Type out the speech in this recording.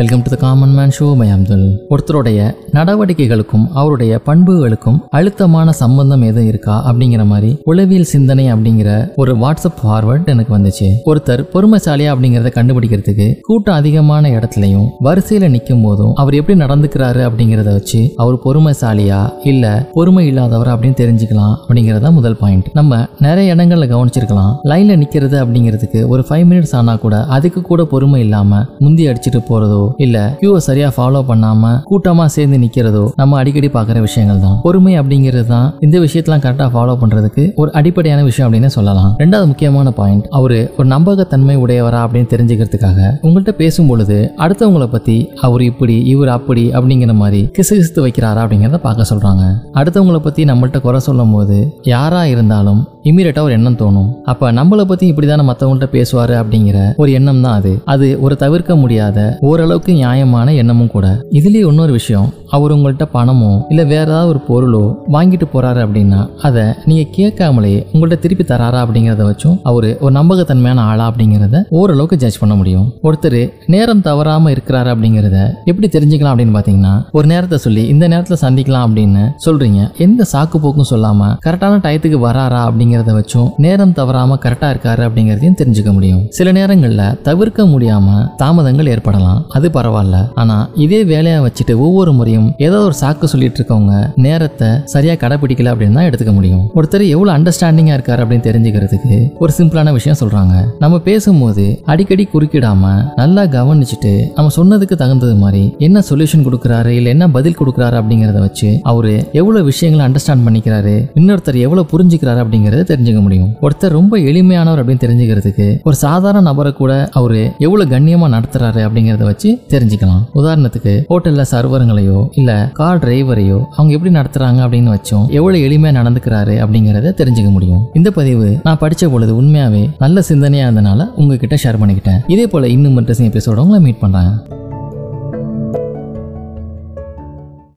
Welcome to the common man show மயாம்துல் Abdul ஒருத்தருடைய நடவடிக்கைகளுக்கும் அவருடைய பண்புகளுக்கும் அழுத்தமான சம்பந்தம் எதுவும் இருக்கா அப்படிங்கிற மாதிரி உளவியல் சிந்தனை அப்படிங்கிற ஒரு வாட்ஸ்அப் ஃபார்வர்ட் எனக்கு வந்துச்சு. ஒருத்தர் பொறுமைசாலியா அப்படிங்கிறத கண்டுபிடிக்கிறதுக்கு கூட்டம் அதிகமான இடத்துலையும் வரிசையில நிற்கும் போதும் அவர் எப்படி நடந்துக்கிறாரு அப்படிங்கிறத வச்சு அவர் பொறுமைசாலியா இல்ல பொறுமை இல்லாதவர் அப்படின்னு தெரிஞ்சுக்கலாம் அப்படிங்கறத முதல் பாயிண்ட் நம்ம நிறைய இடங்கள்ல கவனிச்சிருக்கலாம். லைன்ல நிக்கிறது அப்படிங்கிறதுக்கு ஒரு ஃபைவ் மினிட்ஸ் ஆனா கூட அதுக்கு கூட பொறுமை இல்லாம முந்தி அடிச்சுட்டு போறதோ இல்ல கியூவை சரியா ஃபாலோ பண்ணாம கூட்டமா சேர்ந்து நிக்கிறதோ நம்ம அடிக்கடி பார்க்குற விஷயங்கள் தான் பொறுமை அப்படிங்கிறது தான் இந்த விஷயத்தெல்லாம் கரெக்டா ஃபாலோ பண்றதுக்கு ஒரு அடிப்படையான விஷயம் அப்படின்னு சொல்லலாம். ரெண்டாவது முக்கியமான பாயிண்ட் அவரு ஒரு நம்பகத்தன்மை உடையவரா அப்படின்னு தெரிஞ்சுக்கிறதுக்காக உங்கள்கிட்ட பேசும் பொழுது அடுத்தவங்களை பத்தி அவர் இப்படி இவர் அப்படி அப்படிங்கிற மாதிரி கிசுகிசுத்து வைக்கிறாரா அப்படிங்கிறத பார்க்க சொல்றாங்க. அடுத்தவங்கள பத்தி நம்மள்கிட்ட குறை சொல்லும் போது யாரா இருந்தாலும் இமீடியட்டா ஒரு எண்ணம் தோணும். அப்ப நம்மளை பத்தி இப்படிதானே மத்தவங்கள்ட்ட பேசுவாரு அப்படிங்கிற ஒரு எண்ணம் தான் அது. அது ஒரு தவிர்க்க முடியாத ஓரளவுக்கு நியாயமான எண்ணமும் கூட. இதுலயே இன்னொரு விஷயம். அவர் உங்கள்கிட்ட பணமோ இல்ல வேற ஏதாவது ஒரு பொருளோ வாங்கிட்டு போறாரு அப்படின்னா அதை நீங்க கேட்காமலே உங்கள்கிட்ட திருப்பி தராரா அப்படிங்கிறத வச்சும் அவரு ஒரு நம்பகத்தன்மையான ஆளா அப்படிங்கிறத ஓரளவுக்கு ஜட்ஜ் பண்ண முடியும். ஒருத்தர் நேரம் தவறாம இருக்கிறாரு அப்படிங்கிறத எப்படி தெரிஞ்சுக்கலாம் அப்படின்னு பாத்தீங்கன்னா ஒரு நேரத்தை சொல்லி இந்த நேரத்துல சந்திக்கலாம் அப்படின்னு சொல்றீங்க. எந்த சாக்கு போக்கும் சொல்லாம கரெக்டான டயத்துக்கு வராரா அப்படிங்கிறத வச்சும் நேரம் தவறாம கரெக்டா இருக்காரு அப்படிங்கிறதையும் தெரிஞ்சுக்க முடியும். சில நேரங்கள்ல தவிர்க்க முடியாம தாமதங்கள் ஏற்படலாம். அது பரவாயில்ல. ஆனா இதே வேலையா வச்சுட்டு ஒவ்வொரு முறையும் ஏதோ ஒரு சாக்கு சொல்லிட்டு இருக்கவங்க நேரத்தை சரியா கடைபிடிக்கல அப்படின்னு தான் எடுத்துக்க முடியும். ஒருத்தர் எவ்வளவு அண்டர்ஸ்டாண்டிங்கா இருக்காரு அப்படின்னு தெரிஞ்சுக்கிறதுக்கு ஒரு சிம்பிளான விஷயம் சொல்றாங்க. நம்ம பேசும்போது அடிக்கடி குறுக்கிடாம நல்லா கவனிச்சுட்டு நம்ம சொன்னதுக்கு தகுந்தது மாதிரி என்ன சொல்யூஷன் கொடுக்குறாரு இல்ல என்ன பதில் கொடுக்குறாரு அப்படிங்கறத வச்சு அவரு எவ்வளவு விஷயங்களை அண்டர்ஸ்டாண்ட் பண்ணிக்கிறாரு இன்னொருத்தர் எவ்வளவு புரிஞ்சுக்கிறாரு அப்படிங்கறத தெரிஞ்சுக்க முடியும். ஒருத்தர் ரொம்ப எளிமையானவர் அப்படின்னு தெரிஞ்சுக்கிறதுக்கு ஒரு சாதாரண நபரை கூட அவரு எவ்வளவு கண்ணியமா நடத்துறாரு அப்படிங்கறத வச்சு தெரிஞ்சுக்கலாம். உதாரணத்துக்கு ஹோட்டல்ல சர்வருங்களையோ இல்ல கார் டிரைவரையோ அவங்க எப்படி நடத்துறாங்க அப்படின்னு வச்சோம். எவ்வளவு எளிமையா நடந்துக்கிறாரு அப்படிங்கறத தெரிஞ்சுக்க முடியும். இந்த பதிவு நான் படிச்ச பொழுது உண்மையாவே நல்ல சிந்தனையா இருந்தனால உங்ககிட்ட ஷேர் பண்ணிக்கிட்டேன். இதே போல இன்னும் மற்ற எபிசோட உங்களை மீட் பண்றேன்.